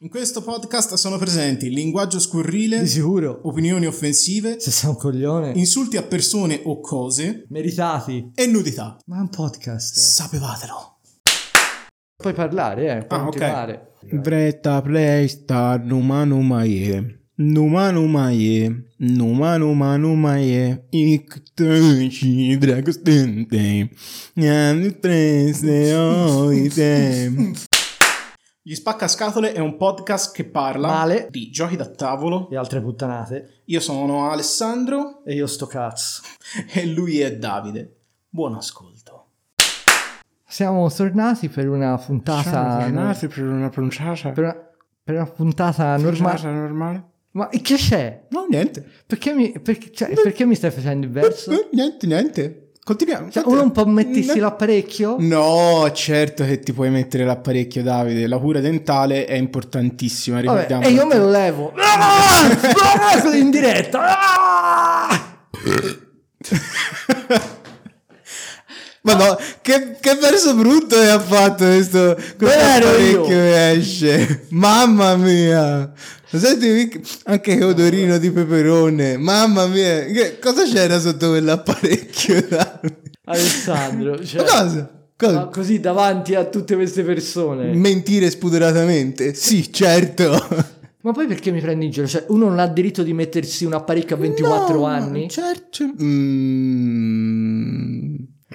In questo podcast sono presenti linguaggio scurrile, Di sicuro. opinioni offensive, Se sei un coglione. insulti a persone o cose Meritati. e nudità. Ma è un podcast. Sapevatelo. Puoi parlare, eh. Puoi Ah, ok. continuare. Bretta plesta numa numa ye. Numa numa ye. Numa numa numa ye. Ik tăși dragostente. Ne prese oite. Gli Spaccascatole è un podcast che parla Male. di giochi da tavolo. E altre puttanate. Io sono Alessandro E io sto cazzo. e lui è Davide. Buon ascolto. Siamo tornati per una puntata. per una pronunciata. Per una, per una puntata normale. normale? Ma che c'è? No, niente. Perché mi, perché, cioè, perché mi stai facendo il verso? Niente, niente. Continuiamo. Cioè, uno un po' mettersi l'apparecchio? No, certo che ti puoi mettere l'apparecchio, Davide. La cura dentale è importantissima, ricordiamo. e io me lo levo. Ah! Ah! Così in diretta. Ma no, che, che verso brutto che ha fatto questo, questo che esce. Mamma mia. Senti anche che odorino di peperone. Mamma mia, che, cosa c'era sotto quell'apparecchio? Alessandro, cioè, cosa? Cosa? così davanti a tutte queste persone. Mentire spudoratamente? Sì, certo. Ma poi perché mi prendi in giro? Cioè, uno non ha diritto di mettersi un apparecchio a 24 No, anni? Certo. Mm.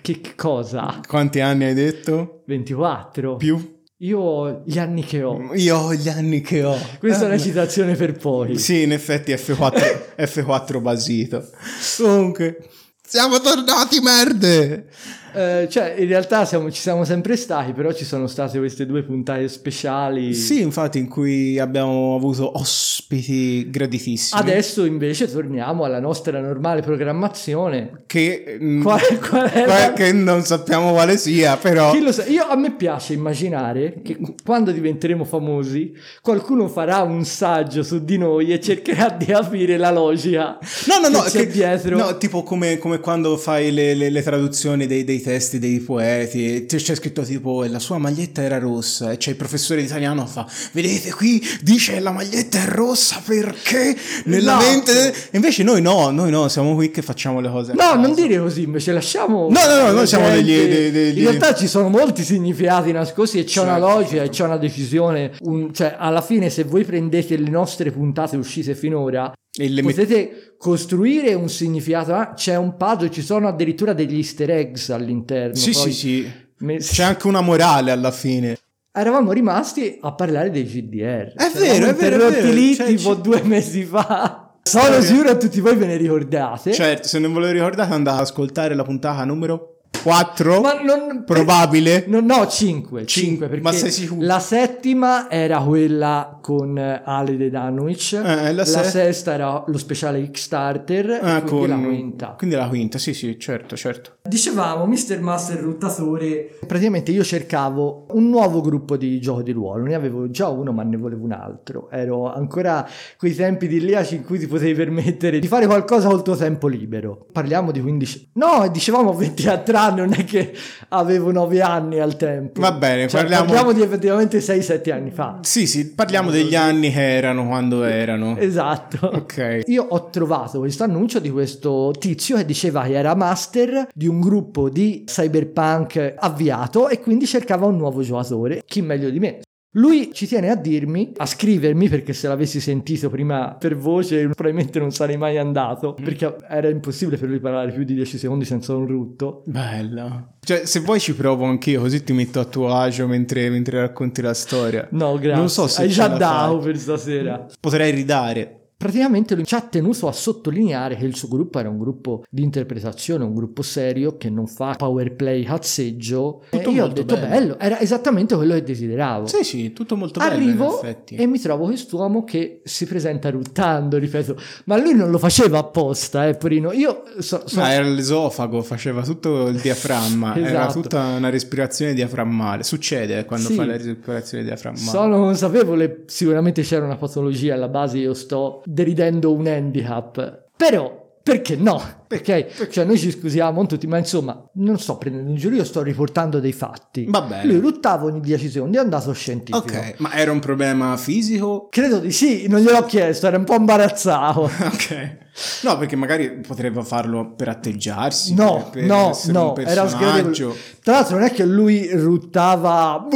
Che cosa? Quanti anni hai detto? 24. Più? Io ho gli anni che ho. Io ho gli anni che ho. Questa è una citazione per poi. Sì, in effetti F4, F4 basito. Comunque, siamo tornati merde. Eh, cioè, in realtà siamo- ci siamo sempre stati, però ci sono state queste due puntate speciali. Sì, infatti, in cui abbiamo avuto ospiti graditissimi. Adesso invece torniamo alla nostra normale programmazione. Che, mm, Qual, qual la- che non sappiamo quale sia, però. Chi lo sa? Io, a me piace immaginare che quando diventeremo famosi qualcuno farà un saggio su di noi e cercherà di capire la logica. No, no, no, che che- dietro. no, tipo come, come quando fai le, le- le traduzioni dei, dei testi dei poeti, e c'è scritto tipo la sua maglietta era rossa e c'è il professore di italiano fa, vedete qui dice la maglietta è rossa perché nella Esatto. mente... E invece noi no, noi no, siamo qui che facciamo le cose. No, non dire così, invece lasciamo. No, no, no, noi siamo degli- dei- degli- In realtà ci sono molti significati nascosti e c'è una Certo, logica e c'è una decisione. un- cioè, alla fine, se voi prendete le nostre puntate uscite finora, E met- potete costruire un significato. ah, c'è un puzzle, ci sono addirittura degli easter eggs all'interno. Sì, sì, sì. messi- C'è anche una morale alla fine. Eravamo rimasti a parlare dei GDR. È vero, è vero, è vero. lì Cioè, tipo ci- due mesi fa. Sono sicuro che tutti voi ve ne ricordate. Certo, se non ve lo ricordate andate ad ascoltare la puntata numero 4. Ma non, Probabile. No, no, 5. Cinque, perché ma sei sicuro? La settima era quella con eh, Ale De Danuic. Eh, la la se- sesta era lo speciale Kickstarter. Ah, quindi con- la quinta. Quindi la quinta, sì, sì, certo, certo. Dicevamo, Mr. Master Ruttatore. Praticamente io cercavo un nuovo gruppo di gioco di ruolo. Ne avevo già uno, ma ne volevo un altro. Ero ancora quei tempi di Iliaci in cui ti potevi permettere di fare qualcosa col tuo tempo libero. Parliamo di 15. No, dicevamo 24 non è che avevo 9 anni al tempo. Va bene, Cioè, parliamo- parliamo di effettivamente 6-7 anni fa. Sì, sì, parliamo degli anni che erano quando erano. Esatto. Ok. Io ho trovato questo annuncio di questo tizio che diceva che era master di un gruppo di cyberpunk avviato e quindi cercava un nuovo giocatore. Chi meglio di me? Lui ci tiene a dirmi, a scrivermi, perché se l'avessi sentito prima per voce probabilmente non sarei mai andato, perché era impossibile per lui parlare più di 10 secondi senza un rutto. Bello. Cioè, se vuoi ci provo anch'io, così ti metto a tuo agio mentre, mentre racconti la storia. No, grazie. Non so se Hai già dato per stasera. Potrei ridare. Praticamente lui ci ha tenuto a sottolineare che il suo gruppo era un gruppo di interpretazione, un gruppo serio che non fa power play cazzeggio. Tutto e io ho detto bello. bello. era esattamente quello che desideravo. Sì, sì, tutto molto bello in Arrivo e mi trovo quest'uomo che si presenta ruttando, ripeto, ma lui non lo faceva apposta, eh, porino. Io so, so- Ma era l'esofago, faceva tutto il diaframma, era Esatto. tutta una respirazione diaframmale. Succede quando Sì. fai la respirazione diaframmale. sono consapevole, sicuramente c'era una patologia alla base, io sto deridendo un handicap, però perché no? Ok? Cioè noi ci scusiamo con tutti, ma insomma, non sto prendendo in giro, io sto riportando dei fatti. Va bene. Lui ruttava ogni 10 secondi, è un dato scientifico. Ok, ma era un problema fisico? Credo di sì, non gliel'ho chiesto, era un po' imbarazzato. ok. No, perché magari potrebbe farlo per atteggiarsi. No, per no, no, un era sgradevole. Tra l'altro non è che lui ruttava,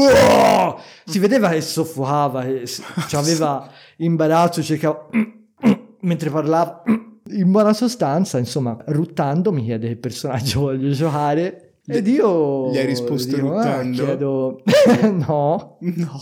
si vedeva che soffocava, che aveva imbarazzo, cercava mentre parlava. In buona sostanza, insomma, ruttando mi chiede che personaggio voglio giocare ed io Gli hai risposto dico, "Ah, ruttando?" chiedo no, No.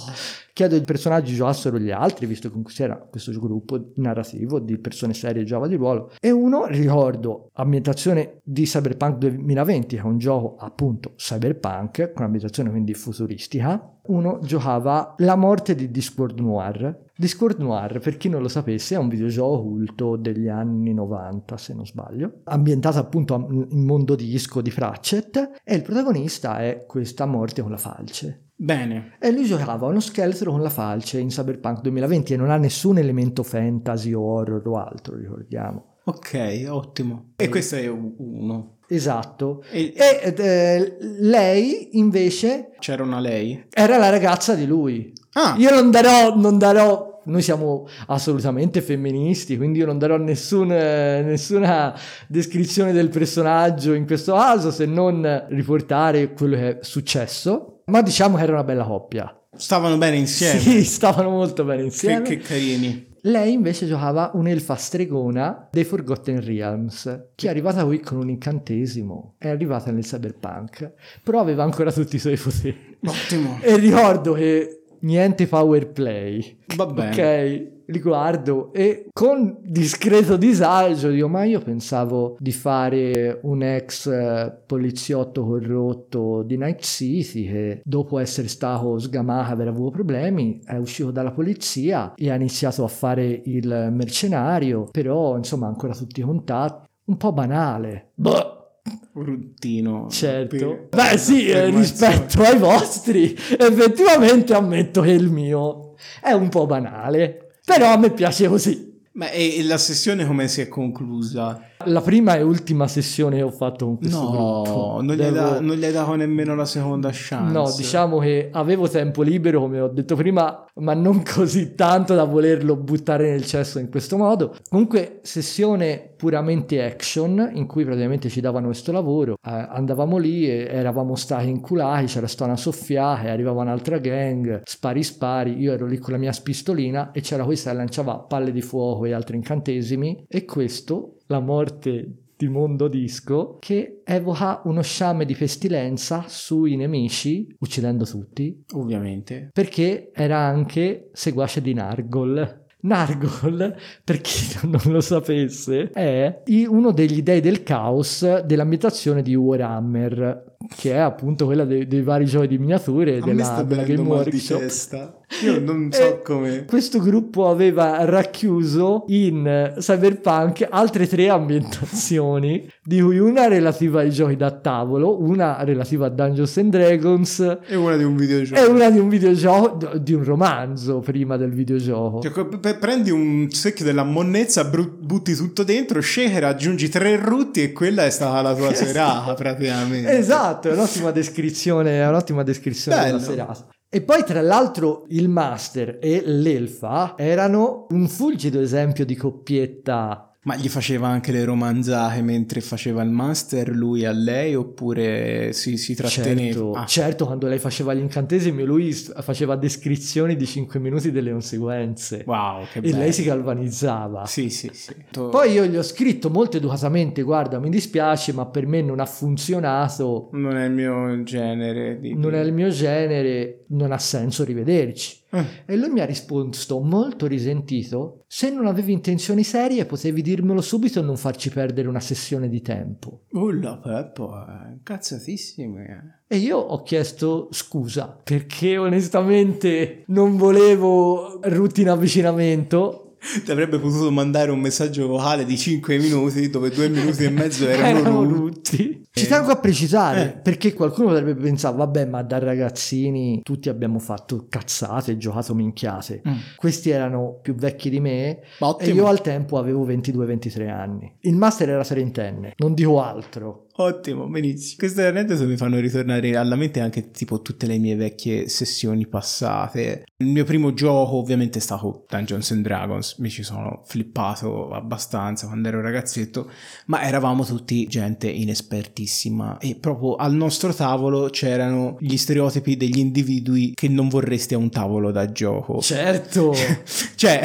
Chiedo che i personaggi giocassero gli altri, visto che c'era questo gruppo narrativo di persone serie che giocava di ruolo. E uno, ricordo, ambientazione di Cyberpunk 2020, che è un gioco appunto cyberpunk, con ambientazione quindi futuristica. Uno giocava La morte di Discord Noir. Discord Noir, per chi non lo sapesse, è un videogioco culto degli anni 90, se non sbaglio, ambientato appunto in mondo disco di Pratchett, e il protagonista è questa morte con la falce. Bene. E lui giocava uno scheletro con la falce in Cyberpunk 2020 e non ha nessun elemento fantasy o horror o altro, ricordiamo. Ok, ottimo. E questo è uno. Esatto. E E eh, lei invece c'era una lei? era la ragazza di lui. Ah, Io non darò, non darò, noi siamo assolutamente femministi, quindi io non darò nessun, eh, nessuna descrizione del personaggio in questo caso se non riportare quello che è successo. Ma diciamo che era una bella coppia. stavano bene insieme. Sì, stavano molto bene Che, insieme. che carini. Lei invece giocava un'elfa stregona dei Forgotten Realms, che è arrivata qui con un incantesimo, è arrivata nel cyberpunk, però aveva ancora tutti i suoi poteri. Ottimo. E ricordo che niente power play. Va bene. Ok, li guardo e con discreto disagio dico ma io pensavo di fare un ex eh, poliziotto corrotto di Night City che dopo essere stato sgamato aver avuto problemi è uscito dalla polizia e ha iniziato a fare il mercenario però insomma ancora tutti i contatti. Un po' banale. Boh, Bruttino. certo. Beh sì eh, rispetto ai vostri effettivamente ammetto che il mio è un po' banale però a me piace così Ma e la sessione come si è conclusa? La prima e ultima sessione che ho fatto con questo gruppo. No, non gli, hai Devo- da- non gli hai dato nemmeno la seconda chance. No, diciamo che avevo tempo libero, come ho detto prima, ma non così tanto da volerlo buttare nel cesso in questo modo. Comunque, sessione puramente action, in cui praticamente ci davano questo lavoro. Eh, andavamo lì e eravamo stati inculati, c'era stata una soffiata, arrivava un'altra gang, spari spari, io ero lì con la mia spistolina e c'era questa che lanciava palle di fuoco e altri incantesimi e questo, la morte di mondo disco che evoca uno sciame di pestilenza sui nemici, uccidendo tutti, Ovviamente. perché era anche seguace di Nargol. Nargol, per chi non lo sapesse, è uno degli dei del caos dell'ambientazione di Warhammer, che è appunto quella dei, dei vari giochi di miniature della, sta della Game Workshop. testa. Io non so E come. Questo gruppo aveva racchiuso in Cyberpunk altre tre ambientazioni, di cui una relativa ai giochi da tavolo, una relativa a Dungeons and Dragons È una di un videogioco. e una di un videogioco, di un romanzo prima del videogioco. Cioè, prendi un secchio della monnezza, butti tutto dentro, shaker, aggiungi tre rutti e quella è stata la tua serata praticamente. Esatto, è un'ottima descrizione, è un'ottima descrizione Bello. della serata. E poi tra l'altro il master e l'elfa erano un fulgido esempio di coppietta Ma gli faceva anche le romanzate mentre faceva il master lui a lei oppure si, si tratteneva? Certo, Ah, certo, quando lei faceva gli incantesimi, lui faceva descrizioni di 5 minuti delle conseguenze Wow, che e bello. lei si galvanizzava. Sì, sì, sì. Poi io gli ho scritto molto educatamente: Guarda, mi dispiace, ma per me non ha funzionato, Non è il mio genere. Di... non è il mio genere, non ha senso rivederci. Eh, E lui mi ha risposto molto risentito: Se non avevi intenzioni serie, potevi dirmelo subito e non farci perdere una sessione di tempo. Ulla Peppo, eh, cazzatissimi. eh. E io ho chiesto scusa perché onestamente non volevo routine avvicinamento Ti avrebbe potuto mandare un messaggio vocale di 5 minuti dove due minuti e mezzo erano, erano rutti. rutti. Ci tengo a precisare Eh. perché qualcuno potrebbe pensare, vabbè, ma da ragazzini tutti abbiamo fatto cazzate, giocato minchiate. Mm. Questi erano più vecchi di me Ma e io al tempo avevo 22-23 anni. Il master era trentenne, non dico altro. Ottimo, benissimo. Queste aneddoti mi fanno ritornare alla mente anche tipo tutte le mie vecchie sessioni passate. Il mio primo gioco ovviamente è stato Dungeons and Dragons, mi ci sono flippato abbastanza quando ero ragazzetto, ma eravamo tutti gente inespertissima e proprio al nostro tavolo c'erano gli stereotipi degli individui che non vorresti a un tavolo da gioco. Certo. Cioè,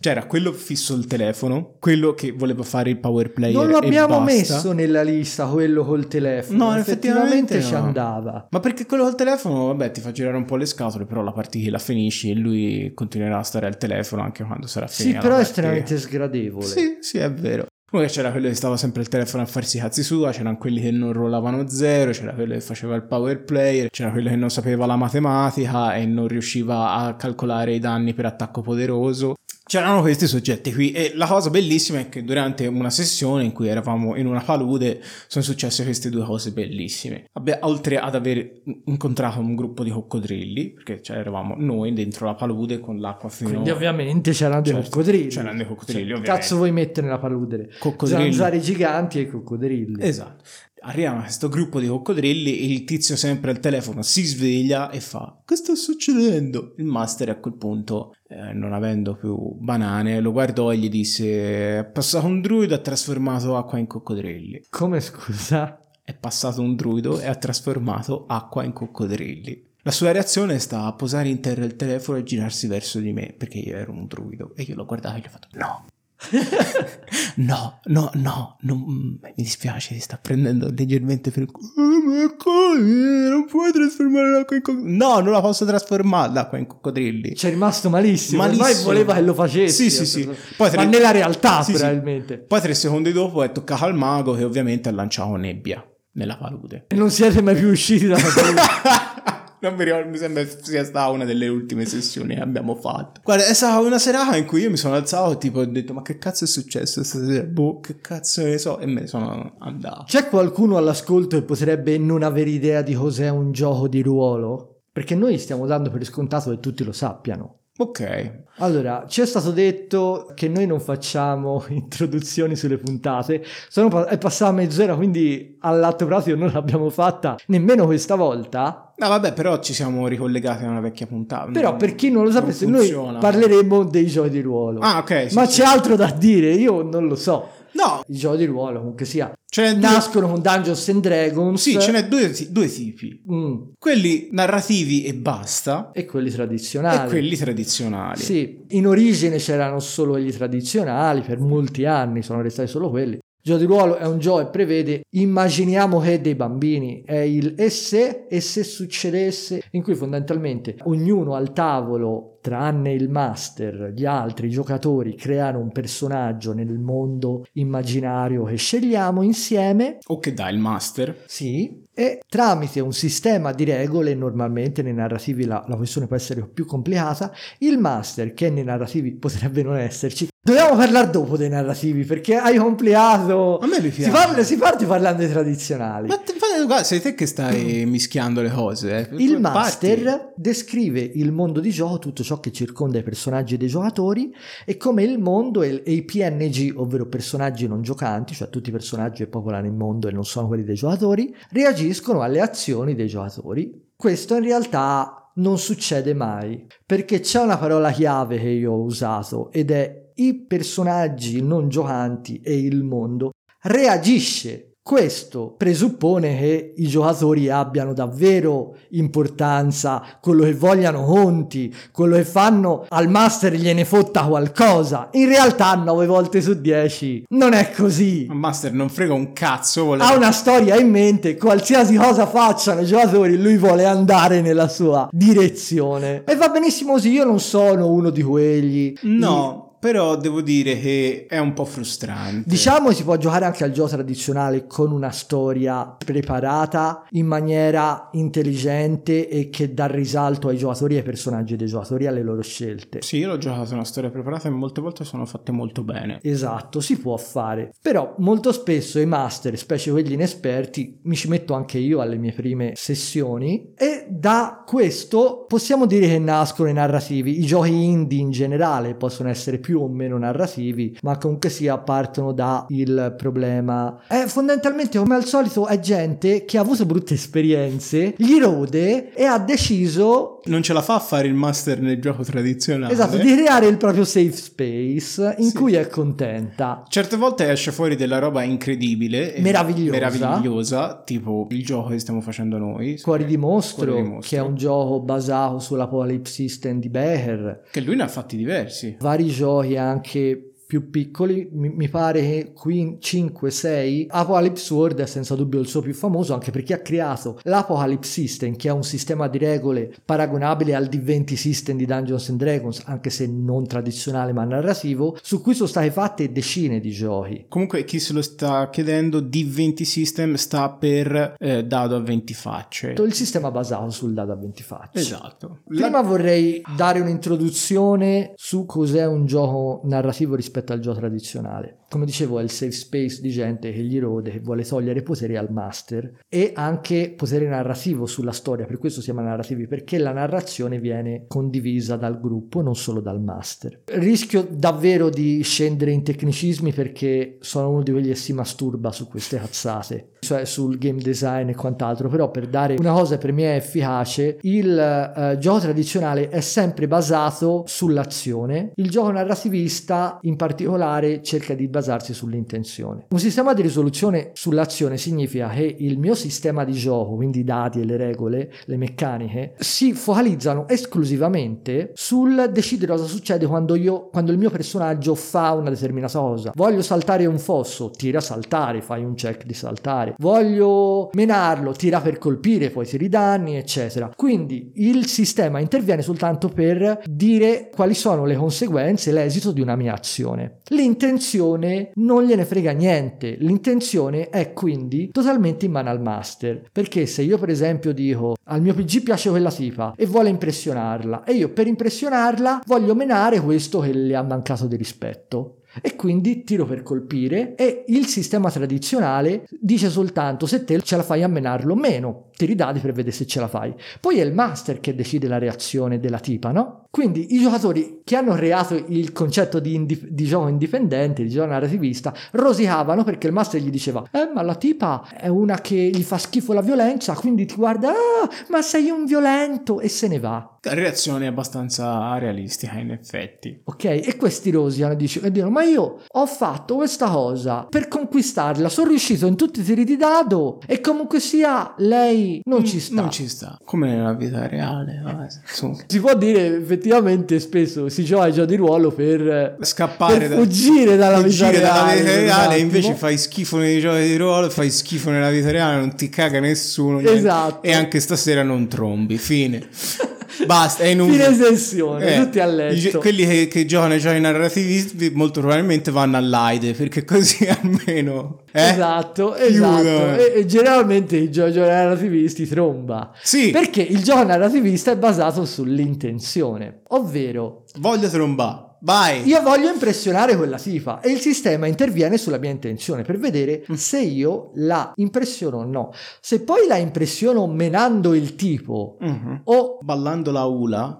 c'era quello fisso il telefono, quello che voleva fare il power player non lo abbiamo basta. messo nella lista quello col telefono. No, effettivamente ci no. andava. Ma perché quello col telefono, vabbè, ti fa girare un po' le scatole, però la partita la finisci e lui continuerà a stare al telefono anche quando sarà Sì, finita. però la è estremamente sgradevole. Sì, sì, è vero. Comunque c'era quello che stava sempre al telefono a farsi i cazzi sua, c'erano quelli che non rollavano zero, c'era quello che faceva il power player, c'era quello che non sapeva la matematica e non riusciva a calcolare i danni per attacco poderoso. C'erano questi soggetti qui e la cosa bellissima è che durante una sessione in cui eravamo in una palude sono successe queste due cose bellissime. Vabbè, oltre ad aver incontrato un gruppo di coccodrilli, perché cioè, eravamo noi dentro la palude con l'acqua fino Quindi ovviamente c'erano dei Certo, coccodrilli. c'erano dei coccodrilli, Cioè, ovviamente. Cazzo vuoi mettere nella paludere? Coccodrilli. Zanzare giganti e coccodrilli. Esatto. Arriva questo gruppo di coccodrilli, il tizio sempre al telefono si sveglia e fa Che sta succedendo? Il master a quel punto, eh, non avendo più banane, lo guardò e gli disse È passato un druido e ha trasformato acqua in coccodrilli. Come scusa? È passato un druido e ha trasformato acqua in coccodrilli. La sua reazione sta a posare in terra il telefono e girarsi verso di me, perché io ero un druido. E io l'ho guardato e gli ho fatto no. No, no, no, non- mi dispiace, si sta prendendo leggermente per il culo. "Oh, ma come? Non puoi trasformare l'acqua in coccodrilli? No, non la posso trasformare l'acqua in coccodrilli. C'è rimasto malissimo. Malissimo. Ormai voleva che lo facessi. Sì, sì, sì. Poi tre- Ma nella realtà, Sì, sì. probabilmente. Poi tre secondi dopo è toccato al mago che ovviamente ha lanciato nebbia nella palude. E non siete mai più usciti dalla palude. non mi ricordo, mi sembra sia stata una delle ultime sessioni che abbiamo fatto. Guarda, è stata una serata in cui io mi sono alzato e tipo ho detto ma che cazzo è successo stasera? Boh, che cazzo ne so? E me ne sono andato. C'è qualcuno all'ascolto che potrebbe non avere idea di cos'è un gioco di ruolo? Perché noi stiamo dando per scontato che tutti lo sappiano. Ok, Allora, ci è stato detto che noi non facciamo introduzioni sulle puntate. Sono pa- è passata mezz'ora, quindi all'atto pratico non l'abbiamo fatta nemmeno questa volta. No, vabbè, però ci siamo ricollegati a una vecchia puntata. Però, Non- per chi non lo sapesse, non noi parleremo dei giochi di ruolo. Ah, ok. sì, Ma sì. c'è altro da dire? Io non lo so. No, I giochi di ruolo, comunque sia, due. nascono con Dungeons and Dragons. Sì, ce n'è due, due tipi. Mm, Quelli narrativi e basta, e quelli tradizionali. e quelli tradizionali. Sì, in origine c'erano solo quelli tradizionali, per molti anni sono restati solo quelli. Gioco di ruolo è un gioco che prevede, immaginiamo che dei bambini, è il e se e se succedesse, in cui fondamentalmente ognuno al tavolo, tranne il master, gli altri giocatori, creano un personaggio nel mondo immaginario che scegliamo insieme O che dà il master. sì, e tramite un sistema di regole, normalmente nei narrativi la, la questione può essere più complicata, il master, che nei narrativi potrebbe non esserci, dobbiamo parlare dopo dei narrativi perché hai complicato. A me mi Si, piace. parla- si parte parlando dei tradizionali. Ma te- guarda, sei te che stai mischiando le cose. eh. Il Parti. master descrive il mondo di gioco, tutto ciò che circonda i personaggi dei giocatori e come il mondo e, e i PNG, ovvero personaggi non giocanti, cioè tutti i personaggi che popolano il mondo e non sono quelli dei giocatori, reagiscono alle azioni dei giocatori. Questo in realtà non succede mai, perché c'è una parola chiave che io ho usato ed è i personaggi non giocanti e il mondo reagisce. Questo presuppone che i giocatori abbiano davvero importanza, quello che vogliano conti, quello che fanno al master gliene fotta qualcosa. In realtà 9 volte su 10 non è così. Il master non frega un cazzo. Vuole... Ha una storia in mente, qualsiasi cosa facciano i giocatori, lui vuole andare nella sua direzione. E va benissimo così, io non sono uno di quelli. No, però devo dire che è un po' frustrante. Diciamo si può giocare anche al gioco tradizionale con una storia preparata in maniera intelligente e che dà risalto ai giocatori e ai personaggi dei giocatori alle loro scelte. Sì, io l'ho giocato una storia preparata e molte volte sono fatte molto bene. Esatto, si può fare. Però molto spesso i master, specie quelli inesperti, mi ci metto anche io alle mie prime sessioni e da questo possiamo dire che nascono i narrativi. I giochi indie in generale possono essere più o meno narrativi, ma comunque sia partono da il problema. È fondamentalmente come al solito è gente che ha avuto brutte esperienze, gli rode e ha deciso Non ce la fa a fare il master nel gioco tradizionale. esatto di creare il proprio safe space in Sì. cui è contenta. Certe volte esce fuori della roba incredibile, Meravigliosa. meravigliosa, tipo il gioco che stiamo facendo noi. Cuori di mostro, Cuori di mostro. che è un gioco basato sull'Apocalypse System di Becker, Che lui ne ha fatti diversi. vari giochi anche più piccoli, mi, mi pare che qui 5-6 Apocalypse World è senza dubbio il suo più famoso anche perché ha creato l'Apocalypse System che è un sistema di regole paragonabile al D20 System di Dungeons and Dragons anche se non tradizionale ma narrativo su cui sono state fatte decine di giochi Comunque, chi se lo sta chiedendo, D20 System sta per eh, dado a 20 facce. il sistema basato sul dado a 20 facce Esatto. Prima vorrei dare un'introduzione su cos'è un gioco narrativo rispetto al gioco tradizionale. Come dicevo, è il safe space di gente che gli rode, che vuole togliere poteri al master e anche potere narrativo sulla storia, per questo si chiama narrativi, perché la narrazione viene condivisa dal gruppo, non solo dal master. Rischio davvero di scendere in tecnicismi perché sono uno di quelli che si masturba su queste cazzate, cioè sul game design e quant'altro, però per dare una cosa per me efficace, il eh, gioco tradizionale è sempre basato sull'azione, il gioco narrativista in particolare cerca di basarsi sull'intenzione. Un sistema di risoluzione sull'azione significa che il mio sistema di gioco, quindi i dati e le regole, le meccaniche, si focalizzano esclusivamente sul decidere cosa succede quando io quando il mio personaggio fa una determinata cosa. Voglio saltare un fosso, tira a saltare, fai un check di saltare. Voglio menarlo, tira per colpire, poi tiri danni, eccetera. Quindi il sistema interviene soltanto per dire quali sono le conseguenze, l'esito di una mia azione. L'intenzione non gliene frega niente. L'intenzione è quindi totalmente in mano al master. Perché se io per esempio dico al mio PG piace quella tipa e vuole impressionarla e io per impressionarla voglio menare questo che le ha mancato di rispetto. E quindi tiro per colpire e il sistema tradizionale dice soltanto se te ce la fai a menarlo o meno, tiri dadi per vedere se ce la fai. Poi è il master che decide la reazione della tipa, no? Quindi i giocatori che hanno creato il concetto di, indi- di gioco indipendente, di gioco narrativista, rosicavano perché il master gli diceva eh ma la tipa è una che gli fa schifo la violenza, quindi ti guarda ah ma sei un violento e se ne va. Reazione abbastanza realistica, in effetti. Ok, e questi rosicano e dicono: Ma io ho fatto questa cosa per conquistarla, sono riuscito in tutti i tiri di dado e comunque sia lei non ci sta. Non ci sta. Come nella vita reale. insomma. Si può dire effettivamente spesso si gioca giochi di ruolo per, Scappare per da- fuggire dalla vita fuggire dalla reale. vita reale, invece fai schifo nei giochi di ruolo, fai schifo nella vita reale, non ti caga nessuno. niente. Esatto. E anche stasera non trombi. Fine. Basta, è inutile. Fine sessione, Eh, tutti a letto. quelli che, che giocano ai giochi narrativi molto probabilmente vanno all'aide perché così almeno eh? Esatto, esatto. E, e generalmente i giochi narrativisti tromba. Sì. Perché il gioco narrativista è basato sull'intenzione, ovvero Voglio trombare. Vai. Io voglio impressionare quella tipa e il sistema interviene sulla mia intenzione per vedere se io la impressiono o no. Se poi la impressiono menando il tipo Mhm. o Ballando la ula.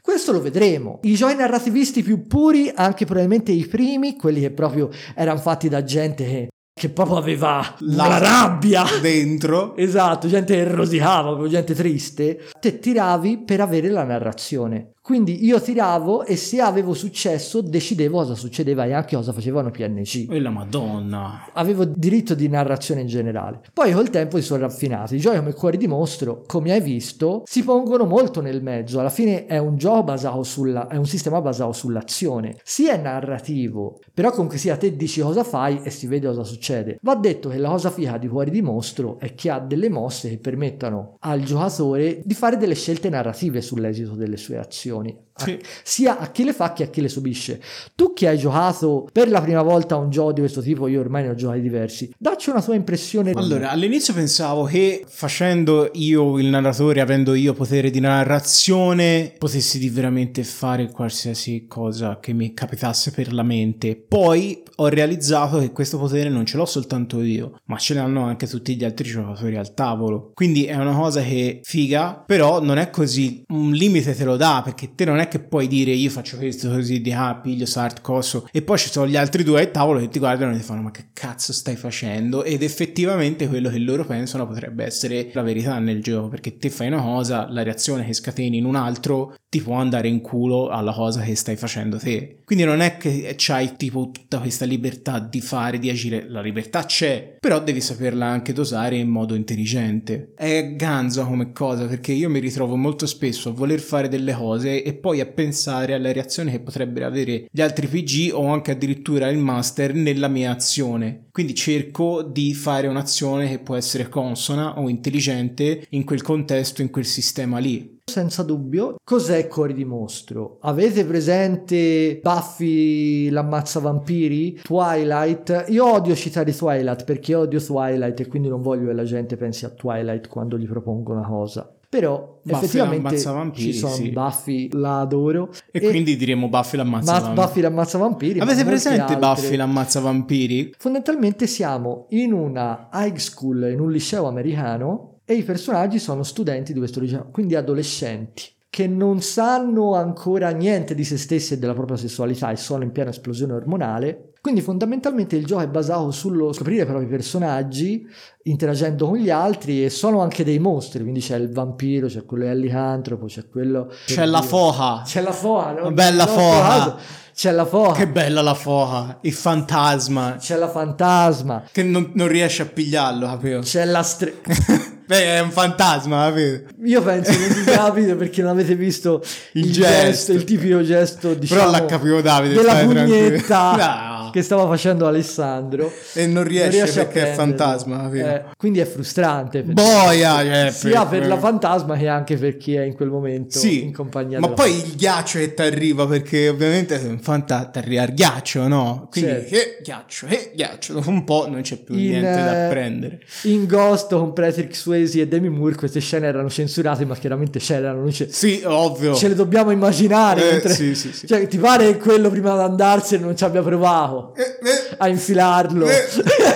questo lo vedremo. I giochi narrativisti più puri, anche probabilmente i primi, quelli che proprio erano fatti da gente che, che proprio aveva la, La- rabbia. Dentro. Esatto, gente che rosicava, gente triste. Te tiravi per avere la narrazione. Quindi io tiravo e se avevo successo decidevo cosa succedeva e anche cosa facevano PNC. E la madonna. Avevo diritto di narrazione in generale. Poi col tempo si sono raffinati. I giochi come Cuori di Mostro, come hai visto, si pongono molto nel mezzo. Alla fine è un gioco basato sulla, è un sistema basato sull'azione. Sì è narrativo, però comunque sia te dici cosa fai e si vede cosa succede. Va detto che la cosa figa di Cuori di Mostro è che ha delle mosse che permettono al giocatore di fare delle scelte narrative sull'esito delle sue azioni. A- Sì. sia a chi le fa che a chi le subisce. Tu che hai giocato per la prima volta un gioco di questo tipo, io ormai ne ho giocati diversi, dacci una tua impressione. Allora, all'inizio pensavo che facendo io il narratore, avendo io potere di narrazione, potessi di veramente fare qualsiasi cosa che mi capitasse per la mente. Poi ho realizzato che questo potere non ce l'ho soltanto io, ma ce l'hanno anche tutti gli altri giocatori al tavolo. Quindi è una cosa che figa, però non è così. Un limite te lo dà, perché te non è che puoi dire io faccio questo così di ah, piglio Sart, coso, e poi ci sono gli altri due al tavolo che ti guardano e ti fanno ma che cazzo stai facendo? Ed effettivamente quello che loro pensano potrebbe essere la verità nel gioco, perché te fai una cosa, la reazione che scateni in un altro ti può andare in culo alla cosa che stai facendo te. Quindi non è che c'hai tipo tutta questa libertà di fare, di agire, la libertà c'è, però devi saperla anche dosare in modo intelligente. È ganza come cosa, perché io mi ritrovo molto spesso a voler fare delle cose e poi a pensare alle reazioni che potrebbero avere gli altri PG o anche addirittura il master nella mia azione. Quindi cerco di fare un'azione che può essere consona o intelligente in quel contesto, in quel sistema lì. Senza dubbio, cos'è Cuori di Mostro? Avete presente Buffy l'ammazza vampiri? Twilight? Io odio citare Twilight perché odio Twilight e quindi non voglio che la gente pensi a Twilight quando gli propongo una cosa. Però Buffy effettivamente vampiri, ci sono sì. Buffy, la adoro. E, quindi diremo Buffy l'ammazza Ma- vampiri. Buffy l'ammazza vampiri. Avete presente altre. Buffy l'ammazza vampiri? Fondamentalmente siamo in una high school, in un liceo americano e i personaggi sono studenti di questo liceo, quindi adolescenti che non sanno ancora niente di se stessi e della propria sessualità e sono in piena esplosione ormonale. Quindi fondamentalmente il gioco è basato sullo scoprire i propri personaggi interagendo con gli altri e sono anche dei mostri, quindi c'è il vampiro, c'è quello elicantropo, c'è quello... C'è la foca. C'è la foca, no? Bella No, foca. C'è la foca. Che bella la foca. Il fantasma. C'è la fantasma. Che non, non riesce a pigliarlo, capito? C'è la stre... Beh, è un fantasma, capito? Io penso che vi capite perché non avete visto Il il, gesto. gesto, il tipico gesto diciamo, Però l'ha capito Davide, della pugnetta No. che stava facendo Alessandro. E non riesce, a perché è fantasma? Eh, quindi è frustrante. per- Boia, cioè, sia per la fantasma che anche per chi è in quel momento Sì, in compagnia ma poi il ghiaccio che ti arriva perché ovviamente sei un fanta ti arriva il ghiaccio, no? Quindi Certo. che ghiaccio, che ghiaccio, dopo un po' non c'è più In, niente da eh, prendere. In Ghost con Patrick Swayze e Demi Moore queste scene erano censurate ma chiaramente c'erano, noi ce, Sì, ovvio. ce le dobbiamo immaginare. Eh, mentre- sì, sì, sì. Cioè, ti pare che quello prima di andarsene non ci abbia provato Eh, eh, a infilarlo? eh.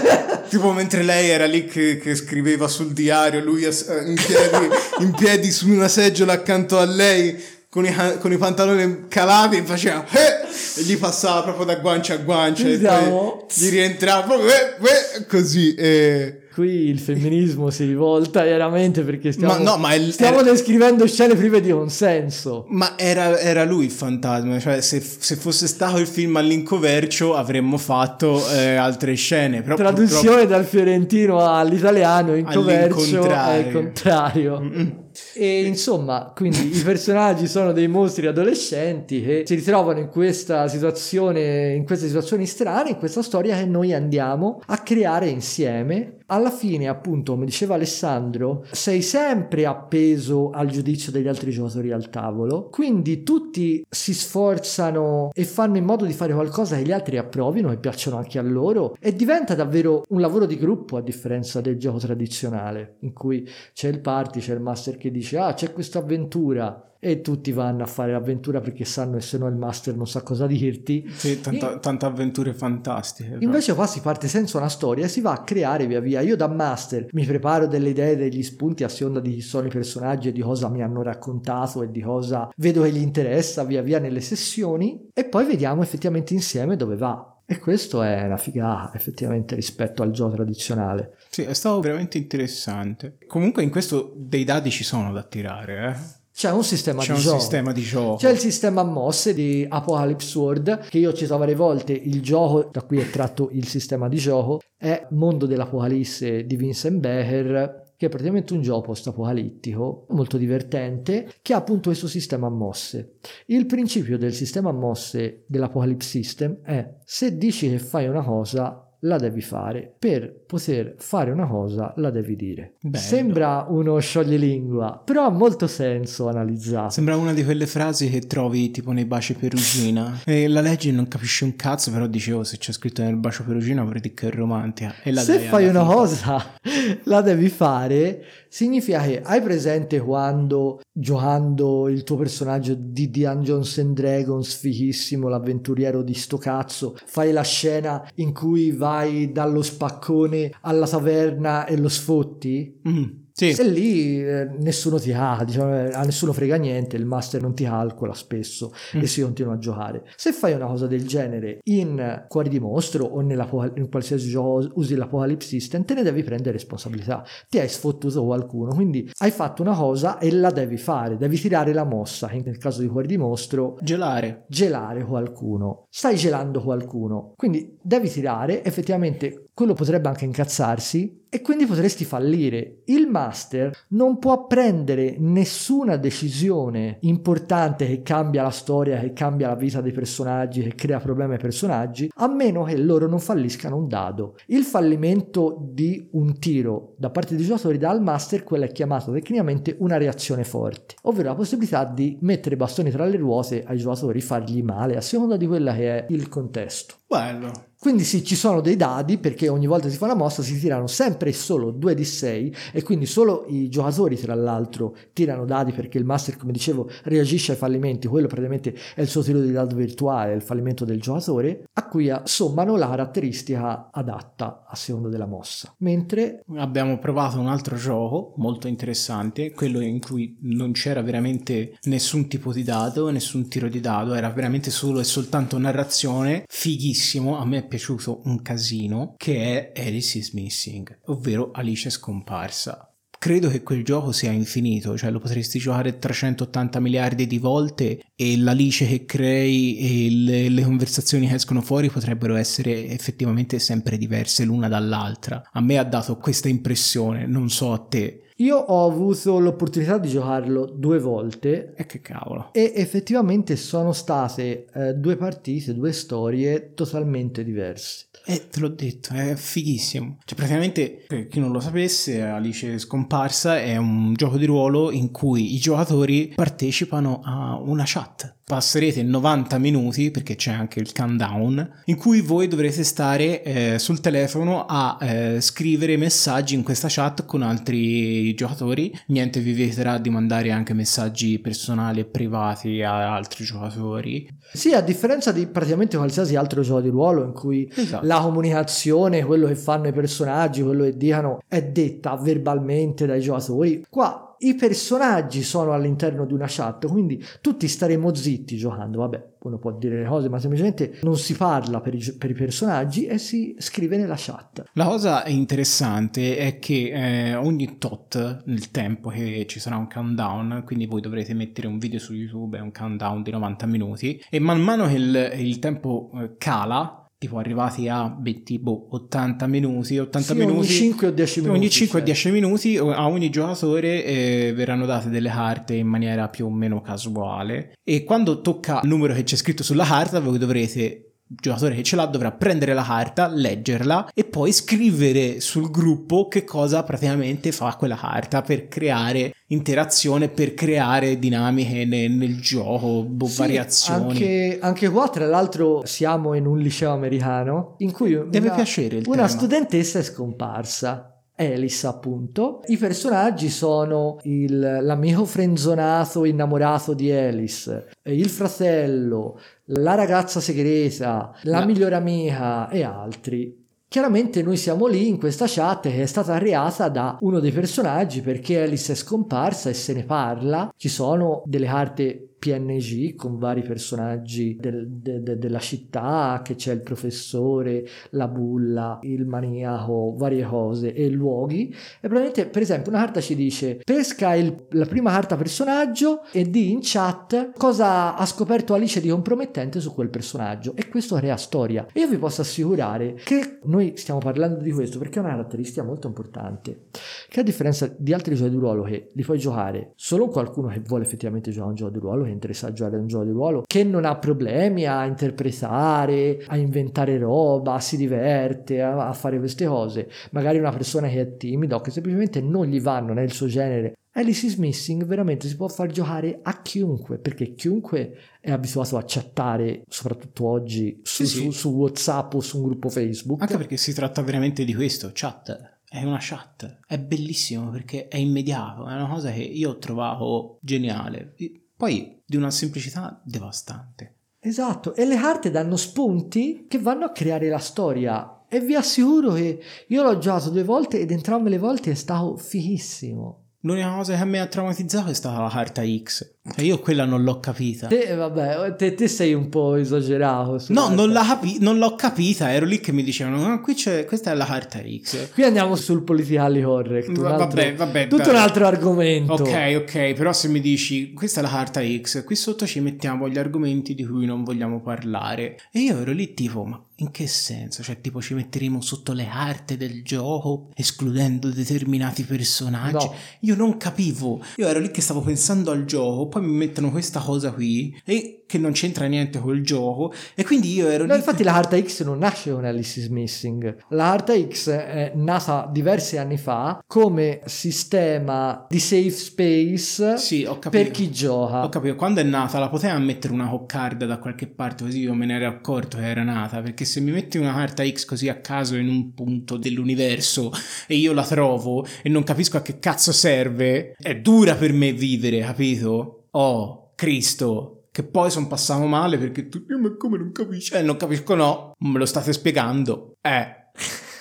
tipo mentre lei era lì che, che scriveva sul diario, lui eh, in piedi, in piedi su una seggiola accanto a lei con i, ca- con i pantaloni calati e faceva eh, e gli passava proprio da guancia a guancia e Vediamo. poi gli rientrava eh, eh, così e... Qui il femminismo si rivolta chiaramente perché stiamo, Ma no, ma il- stiamo era- descrivendo scene prive di consenso. Ma era, era lui il fantasma, cioè se, se fosse stato il film all'incovercio avremmo fatto eh, altre scene. Però Traduzione dal fiorentino all'italiano in commercio è il contrario. purtroppo- E insomma, quindi i personaggi sono dei mostri adolescenti che si ritrovano in questa situazione, in queste situazioni strane, in questa storia che noi andiamo a creare insieme. Alla fine, appunto, come diceva Alessandro, sei sempre appeso al giudizio degli altri giocatori al tavolo, quindi tutti si sforzano e fanno in modo di fare qualcosa che gli altri approvino e piacciono anche a loro. E diventa davvero un lavoro di gruppo a differenza del gioco tradizionale in cui c'è il party, c'è il master che dice ah c'è questa avventura e tutti vanno a fare l'avventura perché sanno che se no il master non sa cosa dirti. Sì, tanta- tante avventure fantastiche. però. Invece qua si parte senza una storia e si va a creare via via. Io da master mi preparo delle idee, degli spunti a seconda di chi sono i personaggi e di cosa mi hanno raccontato e di cosa vedo che gli interessa via via nelle sessioni e poi vediamo effettivamente insieme dove va. E questo è una figata effettivamente rispetto al gioco tradizionale. Sì, è stato veramente interessante. Comunque in questo dei dadi ci sono da tirare, eh. C'è un sistema C'è di un gioco. sistema di gioco. C'è il sistema a mosse di Apocalypse World, che io ho citato varie volte, il gioco, da cui è tratto il sistema di gioco, è Mondo dell'Apocalisse di Vincent Becker, che è praticamente un gioco post-apocalittico, molto divertente, che ha appunto questo sistema a mosse. Il principio del sistema a mosse dell'Apocalypse System è se dici che fai una cosa, la devi fare, per poter fare una cosa la devi dire. Bello. Sembra uno scioglilingua, però ha molto senso analizzato. Sembra una di quelle frasi che trovi tipo nei baci perugina. E la leggi e non capisci un cazzo, però dicevo se c'è scritto nel bacio perugina vorrei dire che è romantica. E la Se fai una fine. cosa, la devi fare, significa che hai presente quando giocando il tuo personaggio di Dungeons and Dragons, fighissimo, l'avventuriero di sto cazzo, fai la scena in cui vai dallo spaccone alla taverna e lo sfotti? Mm, sì. Se lì eh, nessuno ti ha, diciamo, eh, a nessuno frega niente, il master non ti calcola spesso Mm. e si continua a giocare. Se fai una cosa del genere in Cuori di Mostro o nella, in qualsiasi gioco usi l'Apocalypse System, te ne devi prendere responsabilità. Ti hai sfottuto qualcuno, quindi hai fatto una cosa e la devi fare, devi tirare la mossa, che nel caso di Cuori di Mostro Gelare. gelare qualcuno, stai gelando qualcuno, quindi devi tirare, effettivamente quello potrebbe anche incazzarsi e quindi potresti fallire. Il master non può prendere nessuna decisione importante che cambia la storia, che cambia la vita dei personaggi, che crea problemi ai personaggi, a meno che loro non falliscano un dado. Il fallimento di un tiro da parte dei giocatori dal master, quello è chiamato tecnicamente una reazione forte, ovvero la possibilità di mettere bastoni tra le ruote ai giocatori, fargli male, a seconda di quella che è il contesto. Bello. Quindi sì, ci sono dei dadi perché ogni volta che si fa una mossa si tirano sempre e solo 2 di 6 e quindi solo i giocatori tra l'altro tirano dadi perché il master come dicevo reagisce ai fallimenti, quello praticamente è il suo tiro di dado virtuale, il fallimento del giocatore, a cui sommano la caratteristica adatta a seconda della mossa. Mentre Abbiamo provato un altro gioco molto interessante, quello in cui non c'era veramente nessun tipo di dado, nessun tiro di dado, era veramente solo e soltanto narrazione, fighissimo, a me è piaciuto un casino, che è Alice is Missing, ovvero Alice è scomparsa. Credo che quel gioco sia infinito, cioè lo potresti giocare 380 miliardi di volte e l'Alice che crei e le, le conversazioni che escono fuori potrebbero essere effettivamente sempre diverse l'una dall'altra. A me ha dato questa impressione, non so a te. Io ho avuto l'opportunità di giocarlo due volte E che cavolo. e effettivamente sono state eh, due partite, due storie totalmente diverse. Eh, te l'ho detto, è fighissimo. Cioè, praticamente, per chi non lo sapesse, Alice Scomparsa è un gioco di ruolo in cui i giocatori partecipano a una chat. Passerete 90 minuti, perché c'è anche il countdown, in cui voi dovrete stare eh, sul telefono a eh, scrivere messaggi in questa chat con altri giocatori. Niente vi vieterà di mandare anche messaggi personali e privati a altri giocatori. Sì, a differenza di praticamente qualsiasi altro gioco di ruolo in cui Esatto. la comunicazione, quello che fanno i personaggi, quello che dicano è detta verbalmente dai giocatori, qua i personaggi sono all'interno di una chat, quindi tutti staremo zitti giocando, vabbè, uno può dire le cose, ma semplicemente non si parla per i, per i personaggi e si scrive nella chat. La cosa interessante è che eh, ogni tot nel tempo che ci sarà un countdown, quindi voi dovrete mettere un video su YouTube e un countdown di 90 minuti e man mano che il, il tempo eh, cala, tipo arrivati a beh, tipo 80 minuti, 80 Sì, minuti ogni 5 o 10 minuti. Ogni 5 o cioè. 10 minuti a ogni giocatore eh, verranno date delle carte in maniera più o meno casuale e quando tocca il numero che c'è scritto sulla carta voi dovrete giocatore che ce l'ha dovrà prendere la carta, leggerla e poi scrivere sul gruppo che cosa praticamente fa quella carta per creare interazione, per creare dinamiche nel, nel gioco, boh, Sì, variazioni. Anche, anche qua, tra l'altro, siamo in un liceo americano in cui Deve una, piacere il una tema. studentessa è scomparsa. Alice, appunto. I personaggi sono il- l'amico frenzonato innamorato di Alice, il fratello, la ragazza segreta, la La- migliore amica e altri. Chiaramente noi siamo lì in questa chat che è stata creata da uno dei personaggi perché Alice è scomparsa e se ne parla. Ci sono delle carte PNG con vari personaggi del- de- de- della città, che c'è il professore, la bulla, il maniaco, varie cose e luoghi. E probabilmente, per esempio, una carta ci dice pesca il- la prima carta personaggio e di in chat cosa ha scoperto Alice di compromettente su quel personaggio e questo crea storia. E io vi posso assicurare che noi stiamo parlando di questo perché è una caratteristica molto importante, che a differenza di altri giochi di ruolo che li puoi giocare solo qualcuno che vuole effettivamente giocare un gioco di ruolo, che interessa giocare un gioco di ruolo che non ha problemi a interpretare, a inventare roba, si diverte a, a fare queste cose. Magari una persona che è timida o che semplicemente non gli vanno nel suo genere Alice is Missing veramente si può far giocare a chiunque, perché chiunque è abituato a chattare, soprattutto oggi, su, Sì, sì. su- su WhatsApp o su un gruppo Facebook. Anche perché si tratta veramente di questo, chat. È una chat. È bellissimo perché è immediato, è una cosa che io ho trovato geniale. Poi di una semplicità devastante. Esatto, e le carte danno spunti che vanno a creare la storia. E vi assicuro che io l'ho giocato due volte ed entrambe le volte è stato fighissimo. L'unica cosa che a me ha traumatizzato è stata la carta X. Io quella non l'ho capita. Te, vabbè, te, te sei un po' esagerato. No, non, capi- non l'ho capita, ero lì che mi dicevano, "Ah, qui c'è, questa è la carta X. Qui andiamo sul politically correct. Va- altro- vabbè, vabbè, tutto dai. un altro argomento. Ok, ok, però se mi dici questa è la carta X, qui sotto ci mettiamo gli argomenti di cui non vogliamo parlare. E io ero lì tipo, ma in che senso? Cioè, tipo ci metteremo sotto le carte del gioco, escludendo determinati personaggi? No. Io non capivo. Io ero lì che stavo pensando al gioco, poi mi mettono questa cosa qui, e che non c'entra niente col gioco, e quindi io ero No, lì... infatti la carta X non nasce con Alice is Missing. La carta X è nata diversi anni fa come sistema di safe space Sì, per chi gioca. Ho capito, quando è nata la poteva mettere una coccarda da qualche parte così io me ne ero accorto che era nata, perché se mi metti una carta X così a caso in un punto dell'universo e io la trovo e non capisco a che cazzo serve, è dura per me vivere, capito? Oh, Cristo, che poi sono passato male perché tu, "Eh, ma come non capisci? Eh, non capisco no, me lo state spiegando. Eh,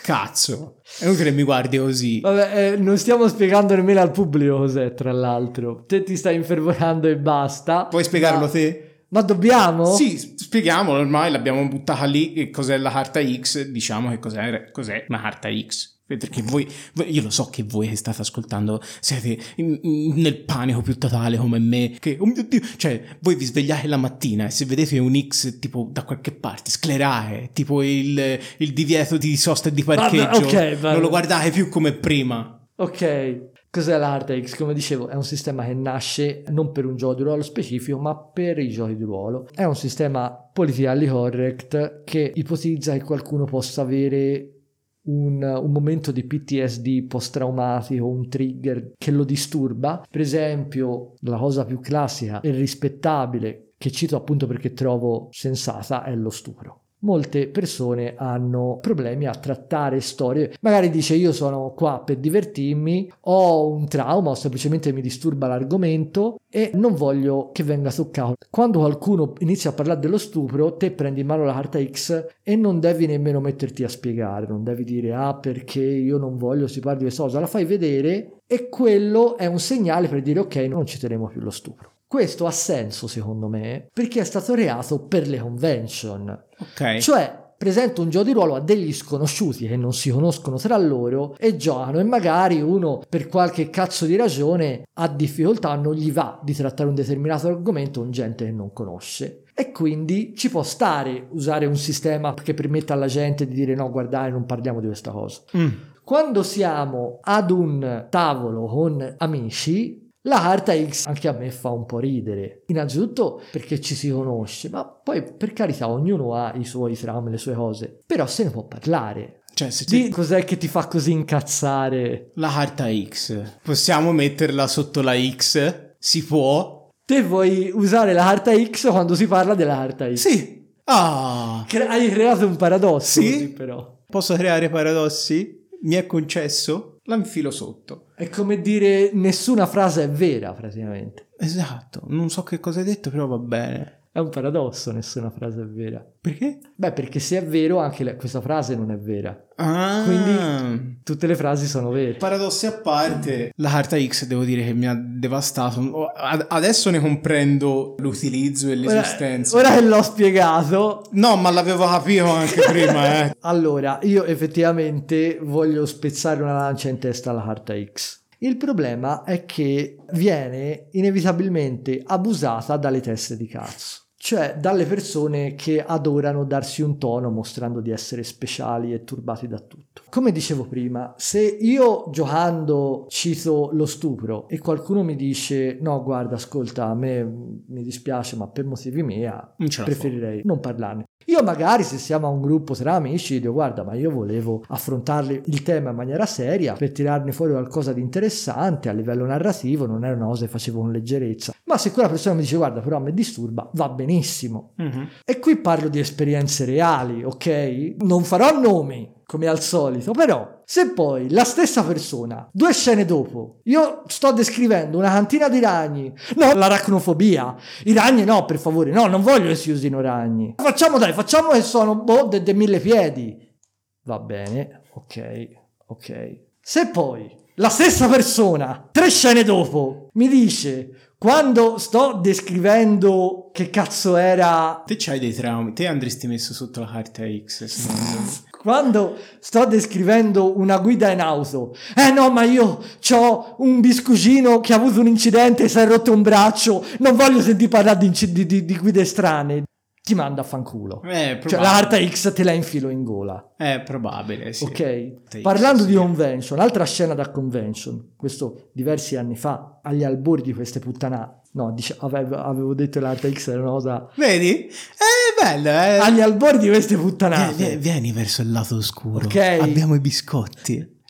cazzo, è inutile che mi guardi così. Vabbè, eh, non stiamo spiegando nemmeno al pubblico cos'è, tra l'altro. Te ti stai infervorando e basta. Puoi spiegarlo Ma- te? Ma dobbiamo? Sì, spieghiamolo, ormai l'abbiamo buttata lì, che cos'è la carta X, diciamo che cos'è, cos'è una carta X. Perché voi, io lo so che voi che state ascoltando siete in- in- nel panico più totale come me, che, oh mio Dio, cioè, voi vi svegliate la mattina e se vedete un X tipo da qualche parte, sclerare, tipo il, il divieto di sosta e di parcheggio, Vabbè, ok, va- non lo guardate più come prima. Ok, cos'è la Hard X? Come dicevo, è un sistema che nasce non per un gioco di ruolo specifico, ma per i giochi di ruolo. È un sistema politically correct che ipotizza che qualcuno possa avere un, un momento di PTSD post-traumatico, un trigger che lo disturba. Per esempio, la cosa più classica e rispettabile, che cito appunto perché trovo sensata, è lo stupro molte persone hanno problemi a trattare storie. Magari dice io sono qua per divertirmi, ho un trauma o semplicemente mi disturba l'argomento e non voglio che venga toccato. Quando qualcuno inizia a parlare dello stupro, te prendi in mano la carta X e non devi nemmeno metterti a spiegare, non devi dire ah perché io non voglio si parli di questa cosa, la fai vedere e quello è un segnale per dire ok non citeremo più lo stupro. Questo ha senso secondo me perché è stato reato per le convention. Ok. Cioè, presento un gioco di ruolo a degli sconosciuti che non si conoscono tra loro e giocano e magari uno per qualche cazzo di ragione ha difficoltà, non gli va di trattare un determinato argomento con gente che non conosce. E quindi ci può stare usare un sistema che permetta alla gente di dire no, guardate, non parliamo di questa cosa. Mm. Quando siamo ad un tavolo con amici, la carta X anche a me fa un po' ridere. Innanzitutto perché ci si conosce, ma poi per carità ognuno ha i suoi traumi, le sue cose, però se ne può parlare. Cioè, se Di ti- cos'è che ti fa così incazzare? La carta X. Possiamo metterla sotto la X? Si può? Te vuoi usare la carta X quando si parla della carta X? Sì. Ah. Cre- hai creato un paradosso Sì? però. Posso creare paradossi? Mi è concesso? La infilo sotto. È come dire nessuna frase è vera praticamente. Esatto. Non so che cosa hai detto, però va bene. È un paradosso, nessuna frase è vera. Perché? Beh, perché se è vero anche la- questa frase non è vera. Ah. Quindi tutte le frasi sono vere. Paradossi a parte, la carta X devo dire che mi ha devastato. Ad- Adesso ne comprendo l'utilizzo e Ora, l'esistenza. ora che l'ho spiegato, No, ma l'avevo capito anche prima, eh. allora io effettivamente voglio spezzare una lancia in testa alla carta X. Il problema è che viene inevitabilmente abusata dalle teste di cazzo. Cioè dalle persone che adorano darsi un tono mostrando di essere speciali e turbati da tutto. Come dicevo prima, se io giocando cito lo stupro e qualcuno mi dice no guarda ascolta a me mi dispiace ma per motivi miei preferirei non parlarne. Io magari se siamo a un gruppo tra amici dico guarda ma io volevo affrontare il tema in maniera seria per tirarne fuori qualcosa di interessante a livello narrativo, non era una cosa che facevo con leggerezza. Ma se quella persona mi dice guarda però a me disturba, va benissimo. Mm-hmm. E qui parlo di esperienze reali, ok? Non farò nomi, come al solito, però se poi la stessa persona, due scene dopo, io sto descrivendo una cantina di ragni, no, l'aracnofobia, i ragni no, per favore, no, non voglio che si usino ragni. Facciamo dai, facciamo che sono, boh, de, de mille piedi. Va bene, ok, ok. Se poi la stessa persona, tre scene dopo, mi dice quando sto descrivendo che cazzo era. Te c'hai dei traumi, te andresti messo sotto la carta X. Quando sto descrivendo una guida in auto, eh no, ma io ho un biscucino che ha avuto un incidente e si è rotto un braccio, non voglio sentire parlare di, di, di, di guide strane ti manda a fanculo. Eh, cioè la carta X te la infilo in gola. È probabile, sì. Ok. Parlando X, di sì. convention, altra scena da convention, questo diversi anni fa, agli albori di queste puttanate. No, dice, avevo, avevo, detto che l'Arta X era una cosa... Vedi? È bello, eh? Agli albori di queste puttanate. Vieni, vieni verso il lato oscuro. Ok. Abbiamo i biscotti.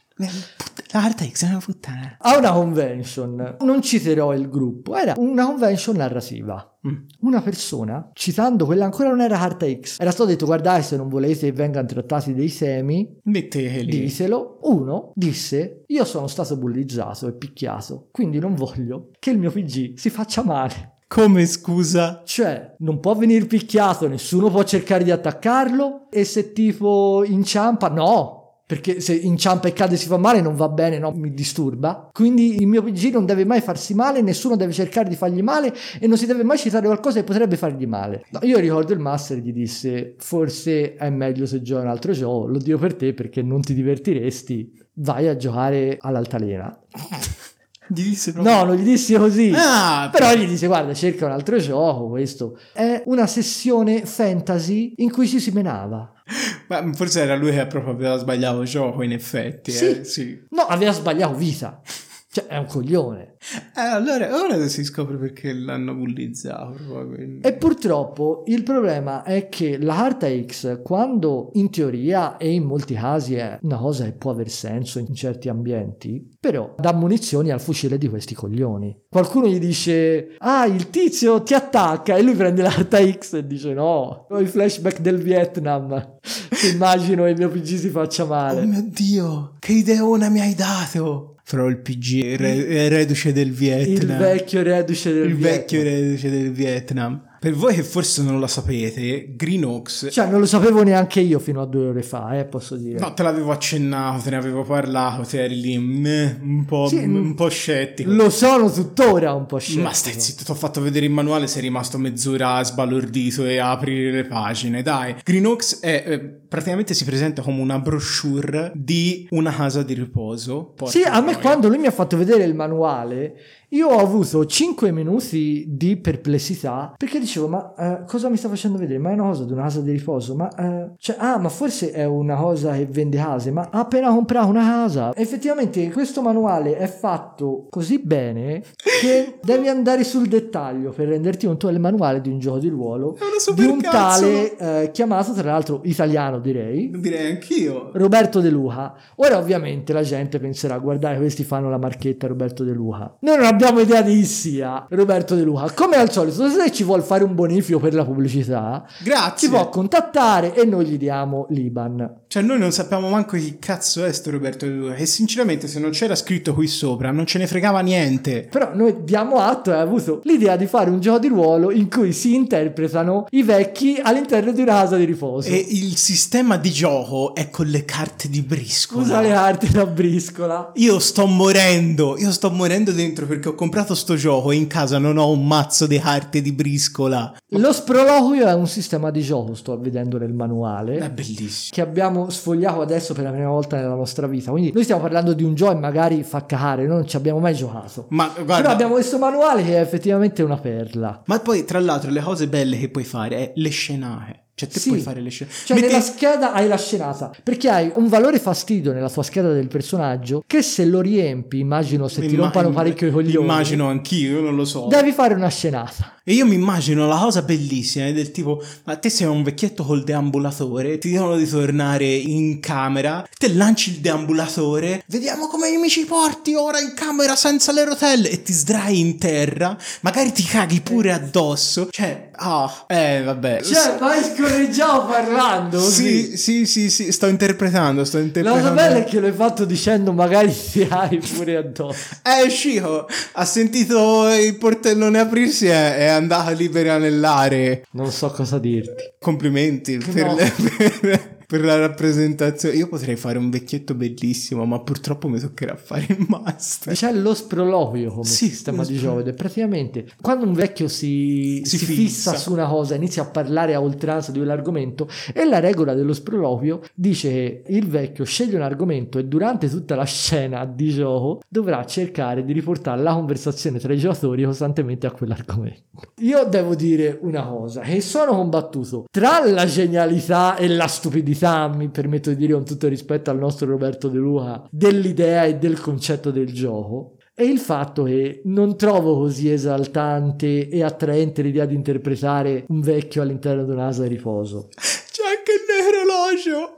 Artex è una puttana. A una convention, non citerò il gruppo, era una convention narrativa. Mm. Una persona, citando quella ancora non era Carta X, era stato detto guardate se non volete che vengano trattati dei semi, metteteli. Ditelo. Uno disse io sono stato bullizzato e picchiato, quindi non voglio che il mio PG si faccia male. Come scusa? Cioè, non può venire picchiato, nessuno può cercare di attaccarlo e se tipo inciampa, no, perché se inciampa e cade e si fa male non va bene, no? mi disturba. Quindi il mio PG non deve mai farsi male, nessuno deve cercare di fargli male e non si deve mai citare qualcosa che potrebbe fargli male. No, io ricordo il master gli disse forse è meglio se giochi un altro gioco, lo dico per te perché non ti divertiresti, vai a giocare all'altalena. Gli disse proprio... No, non gli disse così. Ah, però gli disse guarda cerca un altro gioco, questo è una sessione fantasy in cui ci si menava. Ma forse era lui che proprio aveva sbagliato gioco, in effetti. Sì. Eh, sì. No, aveva sbagliato vita. Cioè, è un coglione. Eh, allora, ora si scopre perché l'hanno bullizzato. Probabilmente. E purtroppo il problema è che la carta X, quando in teoria e in molti casi è una cosa che può aver senso in certi ambienti, però dà munizioni al fucile di questi coglioni. Qualcuno gli dice, ah, il tizio ti attacca, e lui prende la carta X e dice, no, ho i flashback del Vietnam. Immagino che il mio PG si faccia male. Oh mio Dio, che ideona mi hai dato! Farò il PG, re, reduce del Vietnam. Il vecchio reduce del il Vietnam. Il vecchio reduce del Vietnam. Per voi che forse non lo sapete, Green Oaks... Cioè, non lo sapevo neanche io fino a due ore fa, eh, posso dire. No, te l'avevo accennato, te ne avevo parlato, te eri lì meh, un, po', sì, un po' scettico. Lo sono tuttora un po' scettico. Ma stai zitto, ti ho fatto vedere il manuale, sei rimasto mezz'ora sbalordito e apri le pagine, dai. Green Oaks è, eh, praticamente si presenta come una brochure di una casa di riposo. Porca sì, a me quando lui mi ha fatto vedere il manuale io ho avuto 5 minuti di perplessità perché dicevo, ma eh, cosa mi sta facendo vedere? Ma è una cosa di una casa di riposo? Ma, eh, cioè, ah, ma forse è una cosa che vende case, ma ha appena comprato una casa. Effettivamente questo manuale è fatto così bene che devi andare sul dettaglio per renderti conto del manuale di un gioco di ruolo di un tale eh, chiamato, tra l'altro italiano direi. Direi anch'io. Roberto De Luca. Ora ovviamente la gente penserà, guardate questi fanno la marchetta Roberto De Luca. Noi non abbiamo abbiamo idea di chi sia Roberto De Luca. Come al solito, se ci vuole fare un bonifico per la pubblicità, Grazie. ci può contattare e noi gli diamo l'Iban. Cioè, noi non sappiamo manco chi cazzo è sto Roberto De Luca. E sinceramente, se non c'era scritto qui sopra, non ce ne fregava niente. Però noi diamo atto e ha avuto l'idea di fare un gioco di ruolo in cui si interpretano i vecchi all'interno di una casa di riposo. E il sistema di gioco è con le carte di briscola. Usa le carte da briscola. Io sto morendo, io sto morendo dentro perché ho ho comprato sto gioco e in casa non ho un mazzo di carte di briscola. Lo sproloquio è un sistema di gioco, sto vedendo nel manuale. È bellissimo. Che abbiamo sfogliato adesso per la prima volta nella nostra vita. Quindi noi stiamo parlando di un gioco e magari fa cacare, noi non ci abbiamo mai giocato. Ma guarda, Però abbiamo questo manuale che è effettivamente una perla. ma poi tra l'altro le cose belle che puoi fare è le scenate. Cioè te Sì. puoi fare le scenate. Cioè, Metti- nella scheda hai la scenata perché hai un valore fastidio nella tua scheda del personaggio che se lo riempi, immagino se ti Imma- rompano parecchio i coglioni, Immagino anch'io, io non lo so. devi fare una scenata. E io mi immagino la cosa bellissima del tipo, ma te sei un vecchietto col deambulatore, ti dicono di tornare in camera, te lanci il deambulatore, vediamo come mi ci porti ora in camera senza le rotelle e ti sdrai in terra, magari ti caghi pure addosso, cioè, ah, eh vabbè. Cioè, vai scorreggiavo parlando. sì, sì, sì, sì, sto interpretando, sto La interpretando. cosa bella è che l'hai fatto dicendo magari ti hai pure addosso. Eh, Scico ha sentito il portellone aprirsi e è andata lì per anellare. Non so cosa dirti. Complimenti per, No. le- per- per la rappresentazione. Io potrei fare un vecchietto bellissimo, ma purtroppo mi toccherà fare il master. C'è lo sproloquio come Sì, sistema di è praticamente quando un vecchio si, Si si fissa. fissa su una cosa, inizia a parlare a oltranza di quell'argomento e la regola dello sproloquio dice che il vecchio sceglie un argomento e durante tutta la scena di gioco dovrà cercare di riportare la conversazione tra i giocatori costantemente a quell'argomento. Io devo dire una cosa, che sono combattuto tra la genialità e la stupidità, mi permetto di dire con tutto rispetto al nostro Roberto De Luca, dell'idea e del concetto del gioco. E il fatto che non trovo così esaltante e attraente l'idea di interpretare un vecchio all'interno di una casa di riposo. C'è anche il necrologio.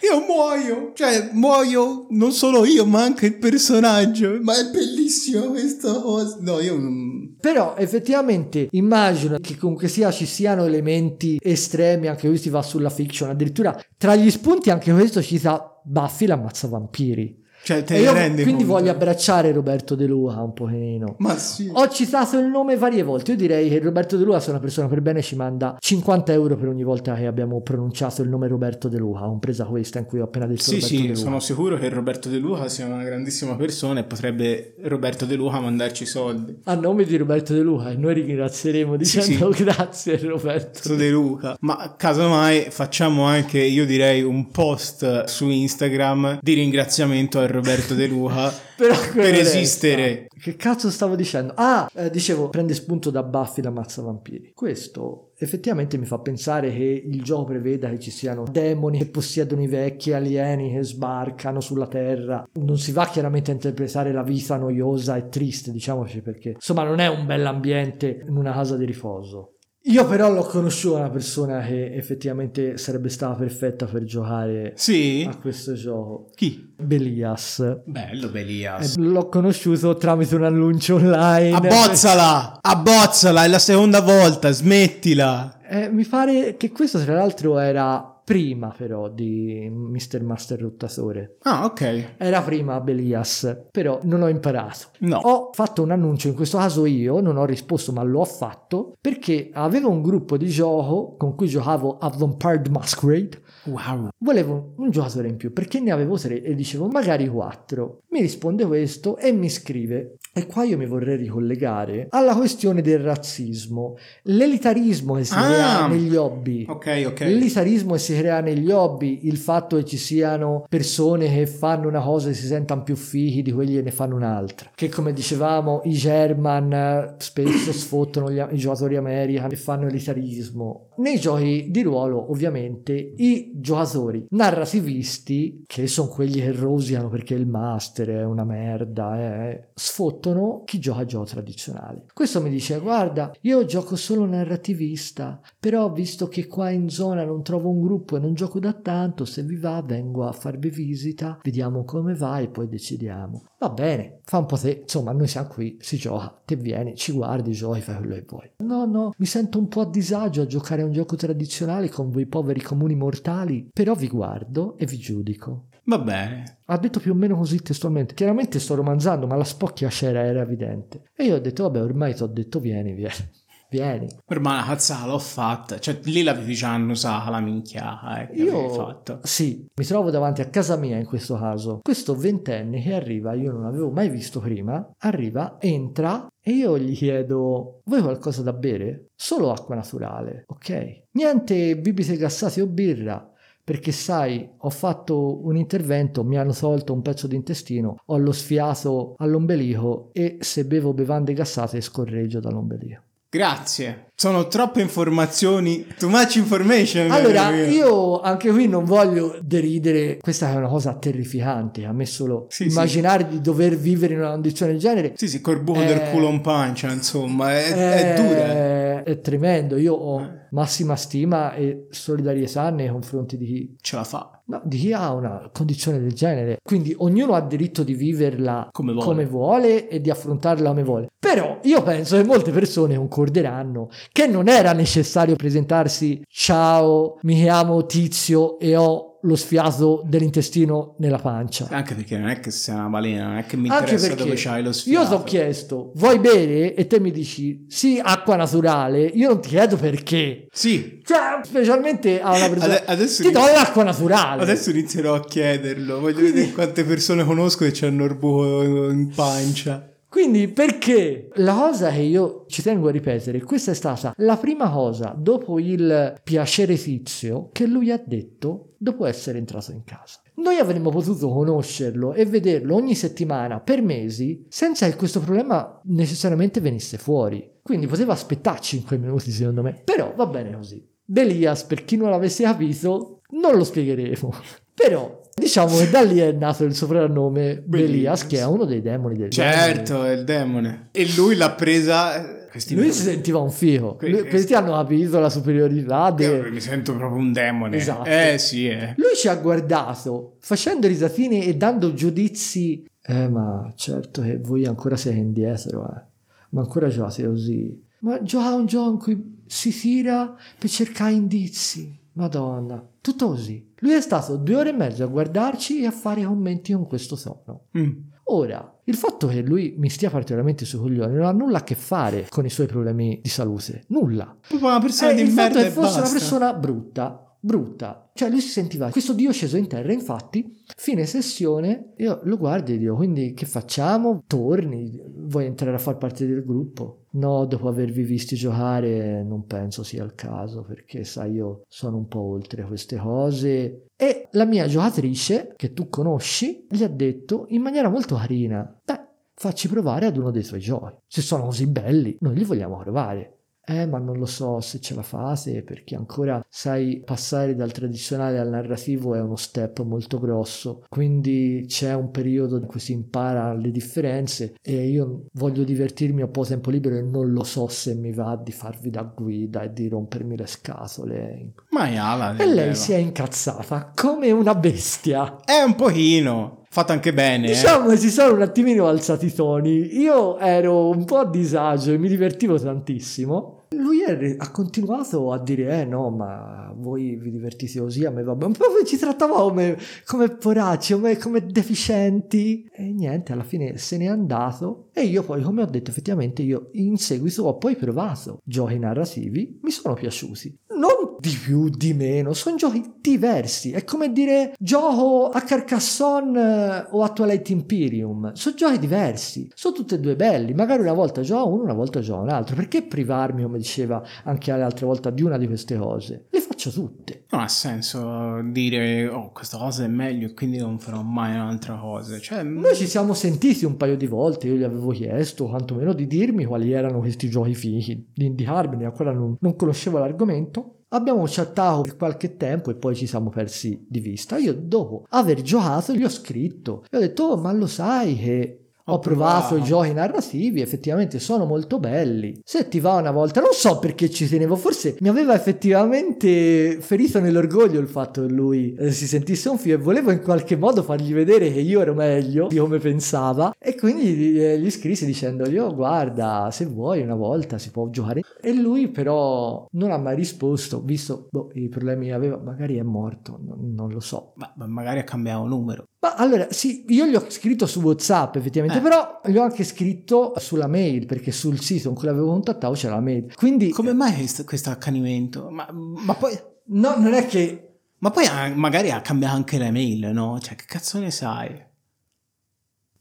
Io muoio. Cioè, muoio non solo io, ma anche il personaggio. Ma è bellissimo questa cosa. No, io non. Però effettivamente immagino che comunque sia ci siano elementi estremi, anche questi va sulla fiction, addirittura tra gli spunti anche questo ci sta Buffy l'ammazza vampiri. Cioè, te ne rendi quindi conto? voglio abbracciare Roberto De Luca un pochino. Ma sì. Ho citato il nome varie volte. Io direi che Roberto De Luca, se è una persona per bene, ci manda 50 euro per ogni volta che abbiamo pronunciato il nome Roberto De Luca, compresa questa in cui ho appena detto Sì, Roberto De sì, sono sicuro che Roberto De Luca sia una grandissima persona e potrebbe Roberto De Luca mandarci soldi. A nome di Roberto De Luca, e noi ringrazieremo dicendo grazie Roberto. Roberto De Luca. Ma casomai facciamo anche, io direi, un post su Instagram di ringraziamento a Roberto De Luca per esistere. Che cazzo stavo dicendo? Ah, eh, dicevo, prende spunto da Buffy la mazza vampiri. Questo effettivamente mi fa pensare che il gioco preveda che ci siano demoni che possiedono i vecchi alieni che sbarcano sulla Terra. Non si va chiaramente a interpretare la vita noiosa e triste, diciamoci perché insomma non è un bell'ambiente in una casa di riposo. Io però l'ho conosciuta una persona che effettivamente sarebbe stata perfetta per giocare Sì? a questo gioco. Chi? Belias. Bello Belias. Eh, L'ho conosciuto tramite un annuncio online. Abbozzala! Abbozzala! È la seconda volta, smettila! Eh, mi pare che questo tra l'altro era prima però di Mr. Master Rottatore. Ah, ok. Era prima Belias, però non ho imparato. No. Ho fatto un annuncio, in questo caso io non ho risposto ma l'ho fatto perché avevo un gruppo di gioco con cui giocavo a Vampire Masquerade Wow. Volevo un giocatore in più perché ne avevo tre e dicevo magari quattro. Mi risponde questo e mi scrive. E qua io mi vorrei ricollegare alla questione del razzismo. L'elitarismo che si Ah. crea negli hobby. Ok, ok. L'elitarismo che si crea negli hobby, il fatto che ci siano persone che fanno una cosa e si sentano più fighi di quelli che ne fanno un'altra. Che come dicevamo i German eh, spesso sfottono gli- i giocatori americani e fanno elitarismo. Nei giochi di ruolo ovviamente i giocatori narrativisti, che sono quelli che rosiano perché il master è una merda, eh, sfottono chi gioca gioco tradizionale. Questo mi dice guarda io gioco solo narrativista, però visto che qua in zona non trovo un gruppo e non gioco da tanto, se vi va vengo a farvi visita, vediamo come va e poi decidiamo. Va bene, fa un po' te, insomma noi siamo qui, si gioca, te vieni, ci guardi, giochi, fai quello che vuoi. No, no, mi sento un po' a disagio a giocare a un gioco tradizionale con voi poveri comuni mortali, però vi guardo e vi giudico. Va bene. Ha detto più o meno così testualmente. Chiaramente sto romanzando, ma la spocchia c'era, era evidente. E io ho detto, vabbè, ormai ti ho detto vieni, vieni. vieni. Ormai la cazzata l'ho fatta, cioè lì l'avevi già annusata la minchiata, eh, Io fatto. sì, mi trovo davanti a casa mia in questo caso. Questo ventenne che arriva, io non l'avevo mai visto prima, arriva, entra e io gli chiedo: Vuoi qualcosa da bere? Solo acqua naturale, ok? Niente bibite gassate o birra. Perché sai, ho fatto un intervento, mi hanno tolto un pezzo di intestino, ho lo sfiato all'ombelico e se bevo bevande gassate scorreggio dall'ombelico. Grazie. Sono troppe informazioni, too much information. Allora, io anche qui non voglio deridere, questa è una cosa terrificante, a me solo Sì, immaginare di dover vivere in una condizione del genere Sì, sì, col buco Eh, del culo in pancia, insomma, è, è dura. È, è tremendo. Io ho Eh. massima stima e solidarietà nei confronti di chi, Ce la fa. no, di chi ha una condizione del genere. Quindi ognuno ha diritto di viverla Come vuole. come vuole e di affrontarla come vuole. Però io penso che molte persone concorderanno che non era necessario presentarsi ciao, mi chiamo Tizio e ho lo sfiato dell'intestino nella pancia. Anche perché non è che sei una balena, non è che mi Anche interessa dove c'hai lo io sfiato. ti ho chiesto, vuoi bere? E te mi dici, sì, acqua naturale. Io non ti chiedo perché. Sì, Cioè, specialmente a una persona... Ade- adesso ti do inizio- l'acqua naturale. adesso inizierò a chiederlo. Voglio Quindi- vedere quante persone conosco che hanno il buco in pancia. Quindi perché? La cosa che io ci tengo a ripetere, questa è stata la prima cosa dopo il piacere tizio che lui ha detto dopo essere entrato in casa. Noi avremmo potuto conoscerlo e vederlo ogni settimana per mesi senza che questo problema necessariamente venisse fuori. Quindi poteva aspettarci 5 minuti secondo me. Però va bene così. Belias, per chi non l'avesse capito, non lo spiegheremo. Però diciamo che da lì è nato il soprannome Belias, che è uno dei demoni del Certo, è il demone. E lui l'ha presa... eh, Questi Lui mi- si sentiva un figo. Que- Lui- questi hanno capito la superiorità. de- Io mi sento proprio un demone. Esatto. Eh sì, eh. Lui ci ha guardato facendo risatine e dando giudizi. Eh, ma certo che voi ancora siete indietro, eh. Ma ancora giocate così. Ma gioca un gioco in cui si tira per cercare indizi. Madonna, tutto così. Lui è stato due ore e mezzo a guardarci e a fare commenti con questo tono. Mm. Ora, il fatto che lui mi stia particolarmente sui coglioni non ha nulla a che fare con i suoi problemi di salute. Nulla. Proprio una persona Eh, di il fatto che fosse una basta. persona brutta, brutta. Cioè lui si sentiva questo dio sceso in terra, infatti, fine sessione, io lo guardo e dico, quindi che facciamo? Torni? Vuoi entrare a far parte del gruppo? No, dopo avervi visti giocare non penso sia il caso, perché sai io sono un po' oltre queste cose. E la mia giocatrice, che tu conosci, gli ha detto in maniera molto carina, beh, facci provare ad uno dei tuoi giochi. Se sono così belli, noi li vogliamo provare. Eh, ma non lo so se ce la fate perché ancora, sai, passare dal tradizionale al narrativo è uno step molto grosso. Quindi c'è un periodo in cui si impara le differenze e io voglio divertirmi a po' tempo libero e non lo so se mi va di farvi da guida e di rompermi le scatole. Maiala. E lei si è incazzata come una bestia. È un pochino. Fatto anche bene. eh. Diciamo che si sono un attimino alzati i toni. Io ero un po' a disagio e mi divertivo tantissimo. Lui è- ha continuato a dire: Eh no, ma voi vi divertite così, a me va bene. Proprio ci trattava come, come poracci, come, come deficienti. E niente, alla fine se n'è andato. E io poi, come ho detto, effettivamente io in seguito ho poi provato giochi narrativi, mi sono piaciuti. Non di più, di meno, sono giochi diversi. È come dire gioco a Carcassonne eh, o a Twilight Imperium. Sono giochi diversi, sono tutti e due belli. Magari una volta gioco uno, una volta gioco un altro. Perché privarmi, come diceva anche l'altra volta, di una di queste cose? Le faccio tutte. Non ha senso dire, oh, questa cosa è meglio e quindi non farò mai un'altra cosa. Cioè, Noi ci siamo sentiti un paio di volte, io gli avevo chiesto quantomeno di dirmi quali erano questi giochi fighi, di indicarmeli, ancora non, non conoscevo l'argomento. Abbiamo chattato per qualche tempo e poi ci siamo persi di vista. Io dopo aver giocato gli ho scritto e ho detto, oh, ma lo sai che ho, provato, i giochi narrativi, effettivamente sono molto belli. Se ti va una volta, non so perché ci tenevo, forse mi aveva effettivamente ferito nell'orgoglio il fatto che lui eh, si sentisse un figlio e volevo in qualche modo fargli vedere che io ero meglio di come pensava. E quindi eh, gli scrissi dicendogli, oh guarda, se vuoi una volta si può giocare. E lui però non ha mai risposto, visto boh, i problemi che aveva, magari è morto, non, non lo so. ma, ma magari ha cambiato numero. Ma allora, sì, io gli ho scritto su WhatsApp, effettivamente Che però gli ho anche scritto sulla mail, perché sul sito con cui l'avevo contattato c'era la mail. Quindi Come mai questo, questo accanimento? Ma, ma poi... no, non è che Ma poi magari ha cambiato anche la mail, no? Cioè, che cazzo ne sai?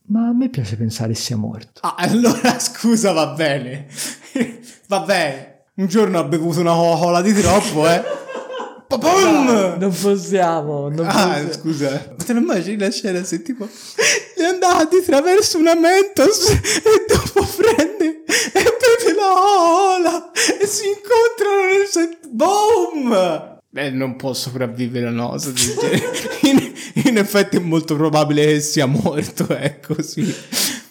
ma a me piace pensare sia morto. Ah, allora scusa, va bene. va bene. Un giorno ha bevuto una Coca-Cola di troppo, eh. Papum! Non possiamo, non Ah, possiamo. scusa. Te lo immagini la scena se tipo è andata di traverso una Mentos e dopo prende e beve la Coca-Cola e si incontrano nel set... Boom! Eh, non può sopravvivere a una cosa. In, in effetti è molto probabile che sia morto, è così.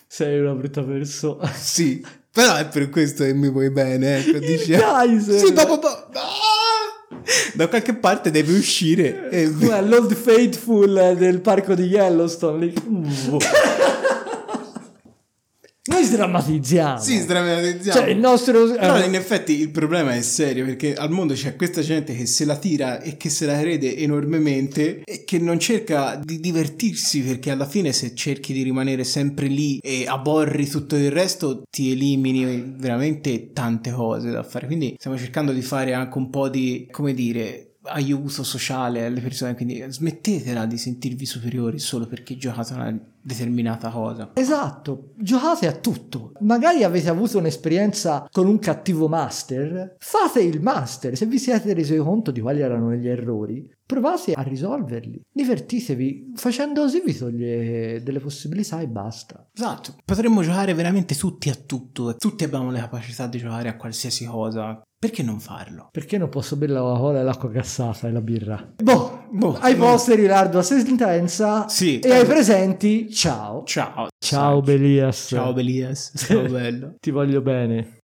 Sei una brutta persona. Sì, però è per questo che mi vuoi bene, ecco, dici... Kaiser. Sì, dopo... dopo- Ah! Da qualche parte deve uscire l'Old Faithful del parco di Yellowstone lì. Noi sdrammatizziamo. Sì, sdrammatizziamo. Cioè, il nostro... Però eh, in effetti il problema è serio perché al mondo c'è questa gente che se la tira e che se la crede enormemente e che non cerca di divertirsi perché alla fine se cerchi di rimanere sempre lì e aborri tutto il resto ti elimini veramente tante cose da fare. Quindi stiamo cercando di fare anche un po' di, come dire, aiuto sociale alle persone, quindi smettetela di sentirvi superiori solo perché giocate a una determinata cosa. Esatto, giocate a tutto. Magari avete avuto un'esperienza con un cattivo master, fate il master. Se vi siete resi conto di quali erano gli errori, provate a risolverli. Divertitevi, facendo così vi toglie delle possibilità e basta. Esatto, potremmo giocare veramente tutti a tutto, tutti abbiamo le capacità di giocare a qualsiasi cosa, perché non farlo? Perché non posso bere la Coca-Cola e l'acqua gassata e la birra? Boh, Boh, ai no. posteri lardo a sentenza Sì. e ai presenti ciao. Ciao. Ciao Belias. Ciao Belias, ciao bello. Ti voglio bene.